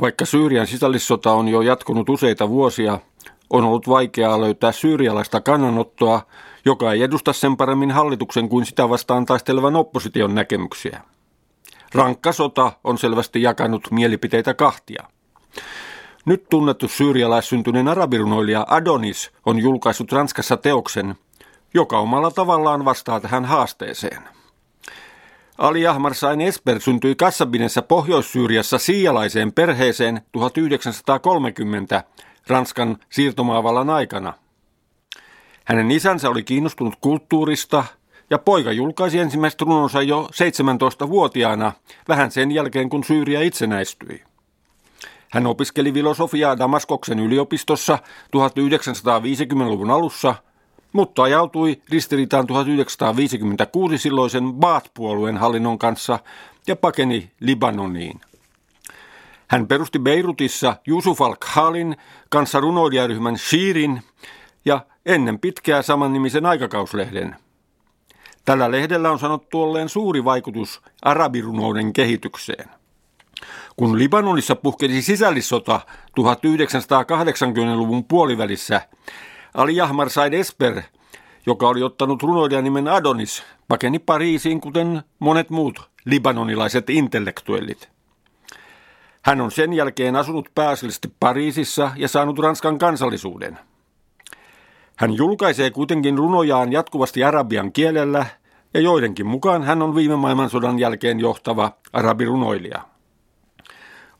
Vaikka Syyrian sisällissota on jo jatkunut useita vuosia, on ollut vaikeaa löytää syyrialaista kannanottoa, joka ei edusta sen paremmin hallituksen kuin sitä vastaan taistelevan opposition näkemyksiä. Rankka sota on selvästi jakanut mielipiteitä kahtia. Nyt tunnettu syyrialaissyntyneen arabirunoilija Adonis on julkaissut Ranskassa teoksen, joka omalla tavallaan vastaa tähän haasteeseen. Ali Ahmar Sain Esper syntyi Kassabinessa Pohjois-Syyriassa siijalaiseen perheeseen 1930 Ranskan siirtomaavallan aikana. Hänen isänsä oli kiinnostunut kulttuurista ja poika julkaisi ensimmäistä runonsa jo 17-vuotiaana, vähän sen jälkeen kun Syyria itsenäistyi. Hän opiskeli filosofiaa Damaskoksen yliopistossa 1950-luvun alussa, mutta ajautui ristiriitaan 1956 silloisen Baath-puolueen hallinnon kanssa ja pakeni Libanoniin. Hän perusti Beirutissa Yusuf al-Khalin kanssa runoilijaryhmän Shirin ja ennen pitkää samannimisen aikakauslehden. Tällä lehdellä on sanottu olleen suuri vaikutus arabirunouden kehitykseen. Kun Libanonissa puhkesi sisällissota 1980-luvun puolivälissä, Ali Ahmar Said Esper, joka oli ottanut runoilijan nimen Adonis, pakeni Pariisiin kuten monet muut libanonilaiset intellektuellit. Hän on sen jälkeen asunut pääasiallisesti Pariisissa ja saanut Ranskan kansallisuuden. Hän julkaisee kuitenkin runojaan jatkuvasti arabian kielellä ja joidenkin mukaan hän on viime maailmansodan jälkeen johtava arabirunoilija.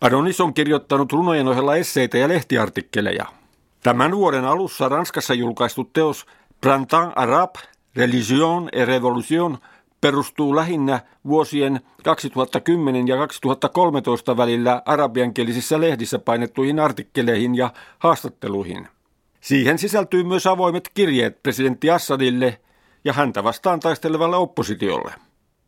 Adonis on kirjoittanut runojen ohella esseitä ja lehtiartikkeleja. Tämän vuoden alussa Ranskassa julkaistu teos Printemps Arabe, Religion et Revolution perustuu lähinnä vuosien 2010 ja 2013 välillä arabiankielisissä lehdissä painettuihin artikkeleihin ja haastatteluihin. Siihen sisältyy myös avoimet kirjeet presidentti Assadille ja häntä vastaan taistelevalle oppositiolle.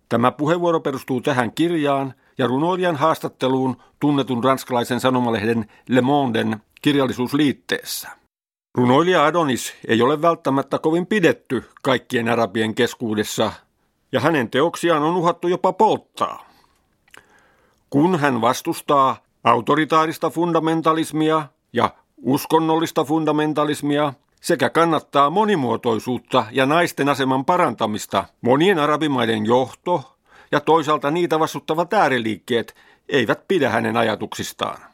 Tämä puheenvuoro perustuu tähän kirjaan ja runoilijan haastatteluun tunnetun ranskalaisen sanomalehden Le Monden kirjallisuusliitteessä. Runoilija Adonis ei ole välttämättä kovin pidetty kaikkien arabien keskuudessa, ja hänen teoksiaan on uhattu jopa polttaa. Kun hän vastustaa autoritaarista fundamentalismia ja uskonnollista fundamentalismia sekä kannattaa monimuotoisuutta ja naisten aseman parantamista, monien arabimaiden johto ja toisaalta niitä vastuttavat ääriliikkeet eivät pidä hänen ajatuksistaan.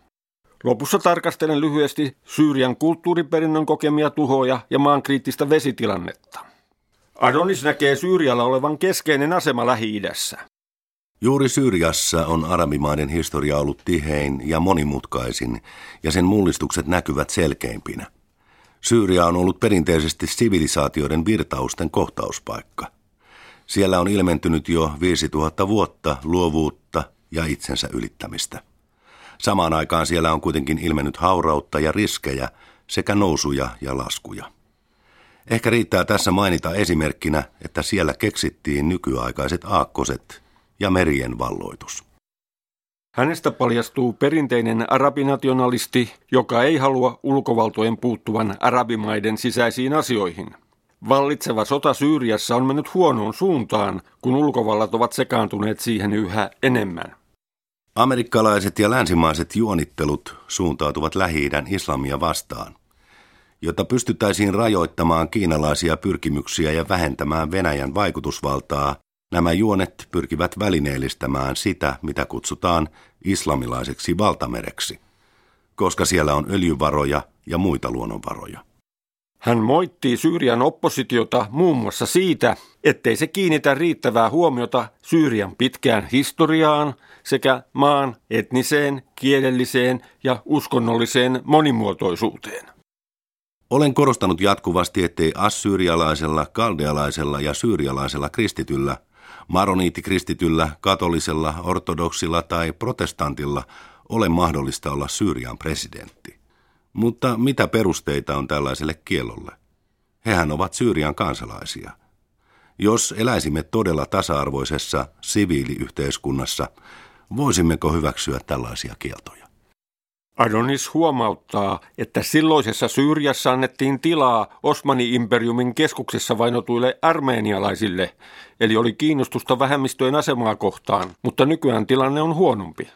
Lopussa tarkastelen lyhyesti Syyrian kulttuuriperinnön kokemia tuhoja ja maan kriittistä vesitilannetta. Adonis näkee Syyrialla olevan keskeinen asema Lähi-idässä. Juuri Syyriassa on arabimaiden historia ollut tihein ja monimutkaisin, ja sen mullistukset näkyvät selkeimpinä. Syyria on ollut perinteisesti sivilisaatioiden virtausten kohtauspaikka. Siellä on ilmentynyt jo 5000 vuotta luovuutta ja itsensä ylittämistä. Samaan aikaan siellä on kuitenkin ilmennyt haurautta ja riskejä sekä nousuja ja laskuja. Ehkä riittää tässä mainita esimerkkinä, että siellä keksittiin nykyaikaiset aakkoset ja merien valloitus. Hänestä paljastuu perinteinen arabinationalisti, joka ei halua ulkovaltojen puuttuvan arabimaiden sisäisiin asioihin. Vallitseva sota Syyriassa on mennyt huonoon suuntaan, kun ulkovallat ovat sekaantuneet siihen yhä enemmän. Amerikkalaiset ja länsimaiset juonittelut suuntautuvat lähi islamia vastaan. Jotta pystyttäisiin rajoittamaan kiinalaisia pyrkimyksiä ja vähentämään Venäjän vaikutusvaltaa, nämä juonet pyrkivät välineellistämään sitä, mitä kutsutaan islamilaiseksi valtamereksi, koska siellä on öljyvaroja ja muita luonnonvaroja. Hän moittii Syyrian oppositiota muun muassa siitä, ettei se kiinnitä riittävää huomiota Syyrian pitkään historiaan sekä maan etniseen, kielelliseen ja uskonnolliseen monimuotoisuuteen. Olen korostanut jatkuvasti, ettei assyrialaisella, kaldealaisella ja syyrialaisella kristityllä, maroniitikristityllä, katolisella, ortodoksilla tai protestantilla ole mahdollista olla Syyrian presidentti. Mutta mitä perusteita on tällaiselle kielolle? Hehän ovat Syyrian kansalaisia. Jos eläisimme todella tasa-arvoisessa siviiliyhteiskunnassa, voisimmeko hyväksyä tällaisia kieltoja? Adonis huomauttaa, että silloisessa Syyriassa annettiin tilaa Osmani-imperiumin keskuksessa vainotuille armeenialaisille, eli oli kiinnostusta vähemmistöjen asemaa kohtaan, mutta nykyään tilanne on huonompi.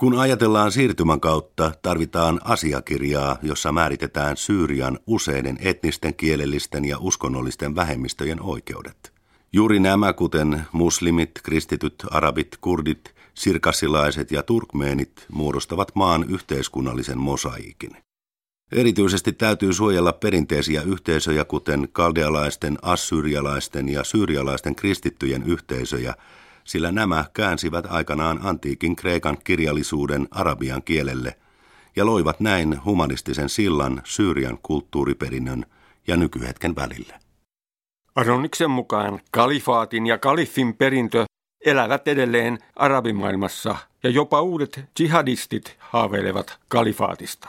Kun ajatellaan siirtymän kautta, tarvitaan asiakirjaa, jossa määritetään Syyrian useiden etnisten, kielellisten ja uskonnollisten vähemmistöjen oikeudet. Juuri nämä, kuten muslimit, kristityt, arabit, kurdit, sirkasilaiset ja turkmeenit, muodostavat maan yhteiskunnallisen mosaiikin. Erityisesti täytyy suojella perinteisiä yhteisöjä, kuten kaldealaisten, assyrialaisten ja syyrialaisten kristittyjen yhteisöjä, sillä nämä käänsivät aikanaan antiikin kreikan kirjallisuuden arabian kielelle ja loivat näin humanistisen sillan Syyrian kulttuuriperinnön ja nykyhetken välille. Aroniksen mukaan kalifaatin ja kalifin perintö elävät edelleen arabimaailmassa ja jopa uudet jihadistit haaveilevat kalifaatista.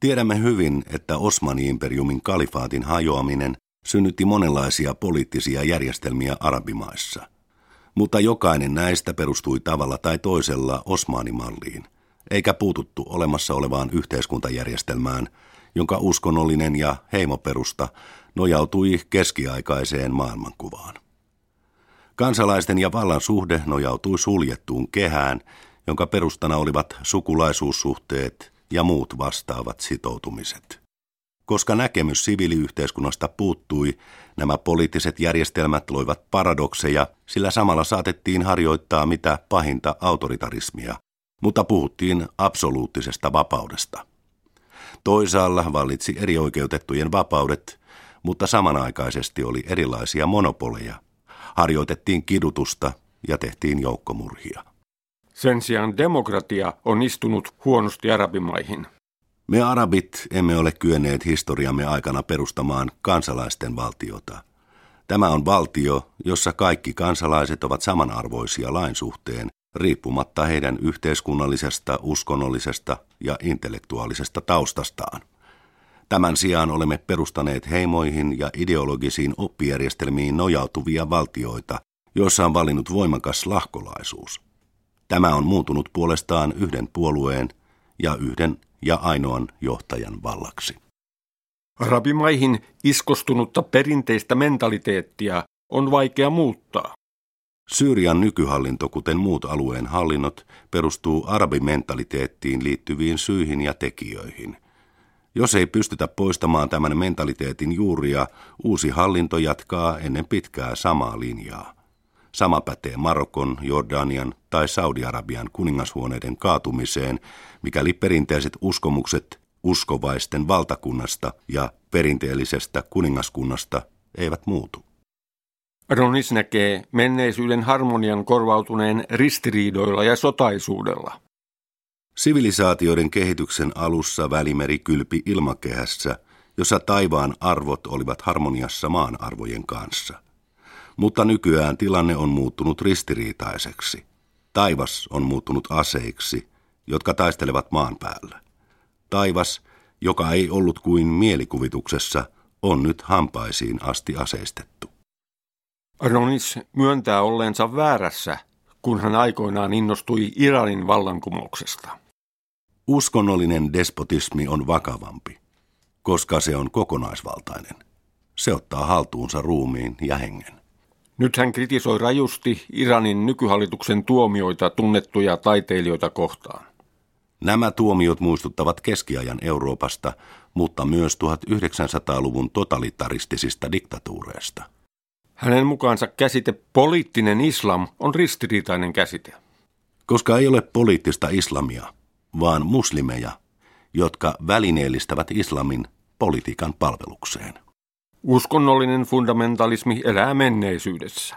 Tiedämme hyvin, että Osmani-imperiumin kalifaatin hajoaminen synnytti monenlaisia poliittisia järjestelmiä arabimaissa. Mutta jokainen näistä perustui tavalla tai toisella Osmanimalliin, eikä puututtu olemassa olevaan yhteiskuntajärjestelmään, jonka uskonnollinen ja heimoperusta nojautui keskiaikaiseen maailmankuvaan. Kansalaisten ja vallan suhde nojautui suljettuun kehään, jonka perustana olivat sukulaisuussuhteet ja muut vastaavat sitoutumiset. Koska näkemys siviiliyhteiskunnasta puuttui, nämä poliittiset järjestelmät loivat paradokseja, sillä samalla saatettiin harjoittaa mitä pahinta autoritarismia, mutta puhuttiin absoluuttisesta vapaudesta. Toisaalla vallitsi erioikeutettujen vapaudet, mutta samanaikaisesti oli erilaisia monopoleja. Harjoitettiin kidutusta ja tehtiin joukkomurhia. Sen sijaan demokratia on istunut huonosti arabimaihin. Me arabit emme ole kyenneet historiamme aikana perustamaan kansalaisten valtiota. Tämä on valtio, jossa kaikki kansalaiset ovat samanarvoisia lain suhteen, riippumatta heidän yhteiskunnallisesta, uskonnollisesta ja intellektuaalisesta taustastaan. Tämän sijaan olemme perustaneet heimoihin ja ideologisiin oppijärjestelmiin nojautuvia valtioita, joissa on valinnut voimakas lahkolaisuus. Tämä on muutunut puolestaan yhden puolueen ja yhden ja ainoan johtajan vallaksi. Arabimaihin iskostunutta perinteistä mentaliteettia on vaikea muuttaa. Syyrian nykyhallinto, kuten muut alueen hallinnot, perustuu arabimentaliteettiin liittyviin syihin ja tekijöihin. Jos ei pystytä poistamaan tämän mentaliteetin juuria, uusi hallinto jatkaa ennen pitkää samaa linjaa. Sama pätee Marokon, Jordanian tai Saudi-Arabian kuningashuoneiden kaatumiseen, mikäli perinteiset uskomukset uskovaisten valtakunnasta ja perinteellisestä kuningaskunnasta eivät muutu. Ronis näkee menneisyyden harmonian korvautuneen ristiriidoilla ja sotaisuudella. Sivilisaatioiden kehityksen alussa välimeri kylpi ilmakehässä, jossa taivaan arvot olivat harmoniassa maan arvojen kanssa. Mutta nykyään tilanne on muuttunut ristiriitaiseksi. Taivas on muuttunut aseiksi, jotka taistelevat maan päällä. Taivas, joka ei ollut kuin mielikuvituksessa, on nyt hampaisiin asti aseistettu. Aronis myöntää olleensa väärässä, kun hän aikoinaan innostui Iranin vallankumouksesta. Uskonnollinen despotismi on vakavampi, koska se on kokonaisvaltainen. Se ottaa haltuunsa ruumiin ja hengen. Nyt hän kritisoi rajusti Iranin nykyhallituksen tuomioita tunnettuja taiteilijoita kohtaan. Nämä tuomiot muistuttavat keskiajan Euroopasta, mutta myös 1900-luvun totalitaristisista diktatuureista. Hänen mukaansa käsite poliittinen islam on ristiriitainen käsite. Koska ei ole poliittista islamia, vaan muslimeja, jotka välineellistävät islamin politiikan palvelukseen. Uskonnollinen fundamentalismi elää menneisyydessä.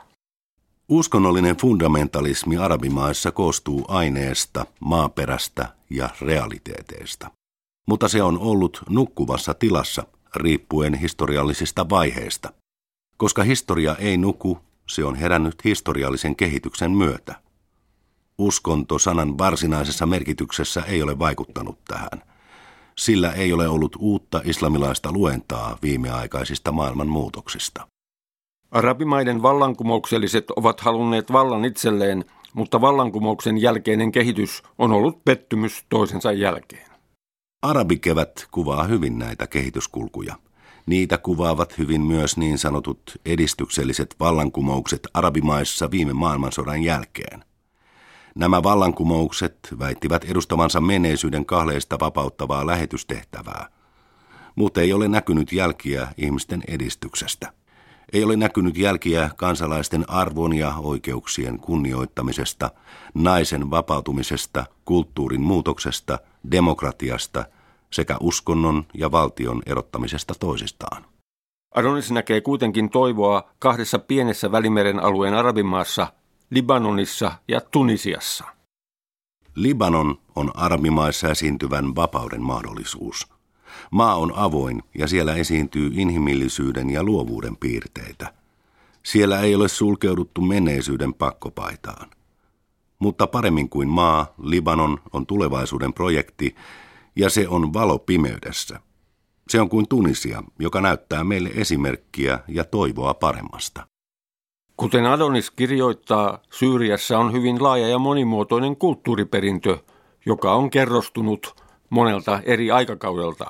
Uskonnollinen fundamentalismi arabimaissa koostuu aineesta, maaperästä ja realiteeteista. Mutta se on ollut nukkuvassa tilassa riippuen historiallisista vaiheista. Koska historia ei nuku, se on herännyt historiallisen kehityksen myötä. Uskonto sanan varsinaisessa merkityksessä ei ole vaikuttanut tähän. Sillä ei ole ollut uutta islamilaista luentaa viimeaikaisista maailmanmuutoksista. Arabimaiden vallankumoukselliset ovat halunneet vallan itselleen, mutta vallankumouksen jälkeinen kehitys on ollut pettymys toisensa jälkeen. Arabikevät kuvaa hyvin näitä kehityskulkuja. Niitä kuvaavat hyvin myös niin sanotut edistykselliset vallankumoukset arabimaissa viime maailmansodan jälkeen. Nämä vallankumoukset väittivät edustavansa menneisyyden kahleista vapauttavaa lähetystehtävää, mutta ei ole näkynyt jälkiä ihmisten edistyksestä. Ei ole näkynyt jälkiä kansalaisten arvon ja oikeuksien kunnioittamisesta, naisen vapautumisesta, kulttuurin muutoksesta, demokratiasta sekä uskonnon ja valtion erottamisesta toisistaan. Adonis näkee kuitenkin toivoa kahdessa pienessä Välimeren alueen arabimaassa, Libanonissa ja Tunisiassa. Libanon on arabimaissa esiintyvän vapauden mahdollisuus – Maa on avoin ja siellä esiintyy inhimillisyyden ja luovuuden piirteitä. Siellä ei ole sulkeuduttu menneisyyden pakkopaitaan. Mutta paremmin kuin maa, Libanon on tulevaisuuden projekti ja se on valo pimeydessä. Se on kuin Tunisia, joka näyttää meille esimerkkiä ja toivoa paremmasta. Kuten Adonis kirjoittaa, Syyriassa on hyvin laaja ja monimuotoinen kulttuuriperintö, joka on kerrostunut monelta eri aikakaudelta.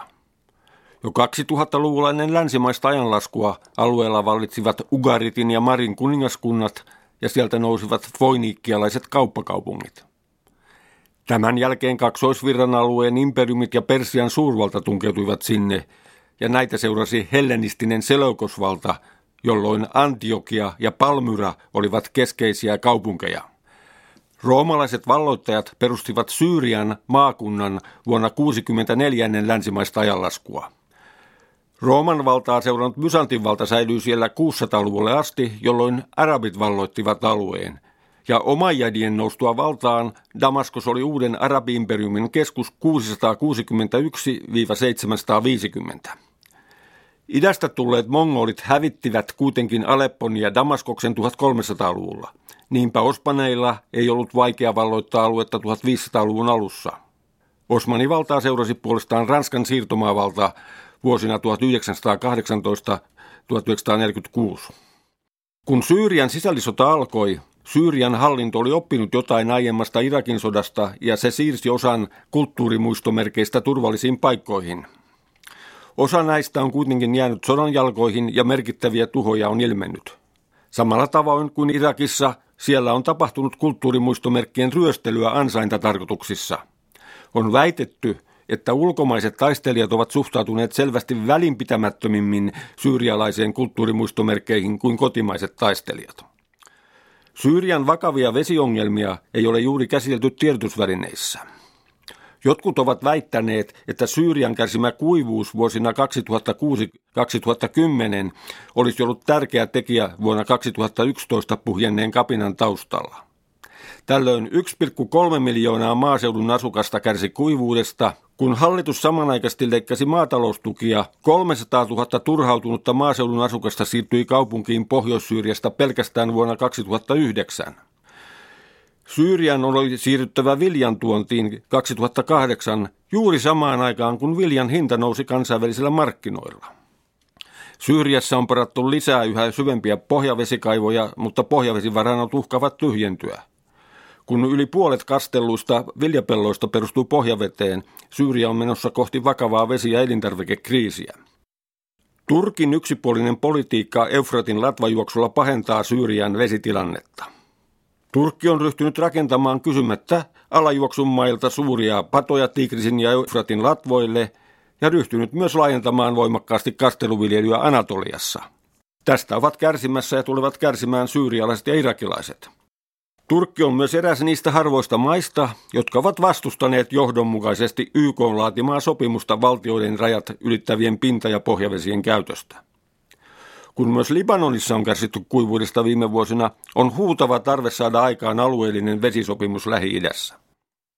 Jo 2000-luvulla ennen länsimaista ajanlaskua alueella vallitsivat Ugaritin ja Marin kuningaskunnat ja sieltä nousivat foiniikkialaiset kauppakaupungit. Tämän jälkeen kaksoisvirran alueen imperiumit ja Persian suurvalta tunkeutuivat sinne, ja näitä seurasi hellenistinen Seleukosvalta, jolloin Antiokia ja Palmyra olivat keskeisiä kaupunkeja. Roomalaiset valloittajat perustivat Syyrian maakunnan vuonna 64 ennen länsimaista ajanlaskua. Rooman valtaa seurannut Byzantin valta säilyi siellä 600-luvulle asti, jolloin arabit valloittivat alueen. Ja omajadien noustua valtaan Damaskos oli uuden arabiimperiumin keskus 661-750. Idästä tulleet mongolit hävittivät kuitenkin Aleppon ja Damaskoksen 1300-luvulla. Niinpä Osmaneilla ei ollut vaikea valloittaa aluetta 1500-luvun alussa. Osmanivaltaa seurasi puolestaan Ranskan siirtomaavalta vuosina 1918-1946. Kun Syyrian sisällissota alkoi, Syyrian hallinto oli oppinut jotain aiemmasta Irakin sodasta ja se siirsi osan kulttuurimuistomerkeistä turvallisiin paikkoihin. Osa näistä on kuitenkin jäänyt sodan jalkoihin ja merkittäviä tuhoja on ilmennyt. Samalla tavoin kuin Irakissa, siellä on tapahtunut kulttuurimuistomerkkien ryöstelyä ansaintatarkoituksissa. On väitetty, että ulkomaiset taistelijat ovat suhtautuneet selvästi välinpitämättömimmin syyrialaiseen kulttuurimuistomerkkeihin kuin kotimaiset taistelijat. Syyrian vakavia vesiongelmia ei ole juuri käsitelty tiedotusvälineissä. Jotkut ovat väittäneet, että Syyrian kärsimä kuivuus vuosina 2006-2010 olisi ollut tärkeä tekijä vuonna 2011 puhjenneen kapinan taustalla. Tällöin 1,3 miljoonaa maaseudun asukasta kärsi kuivuudesta, kun hallitus samanaikaisesti leikkasi maataloustukia, 300 000 turhautunutta maaseudun asukasta siirtyi kaupunkiin Pohjois-Syyriasta pelkästään vuonna 2009. Syyrian oli siirryttävä viljan tuontiin 2008 juuri samaan aikaan, kun viljan hinta nousi kansainvälisillä markkinoilla. Syyriassa on parattu lisää yhä syvempiä pohjavesikaivoja, mutta pohjavesivarannot uhkavat tyhjentyä. Kun yli puolet kastelluista viljapelloista perustuu pohjaveteen, Syyria on menossa kohti vakavaa vesi- ja elintarvikekriisiä. Turkin yksipuolinen politiikka Eufratin latvajuoksulla pahentaa Syyrian vesitilannetta. Turkki on ryhtynyt rakentamaan kysymättä alajuoksun mailta suuria patoja Tigrisin ja Eufratin latvoille ja ryhtynyt myös laajentamaan voimakkaasti kasteluviljelyä Anatoliassa. Tästä ovat kärsimässä ja tulevat kärsimään syyrialaiset ja irakilaiset. Turkki on myös eräs niistä harvoista maista, jotka ovat vastustaneet johdonmukaisesti YK laatimaa sopimusta valtioiden rajat ylittävien pinta- ja pohjavesien käytöstä. Kun myös Libanonissa on kärsitty kuivuudesta viime vuosina, on huutava tarve saada aikaan alueellinen vesisopimus Lähi-idässä.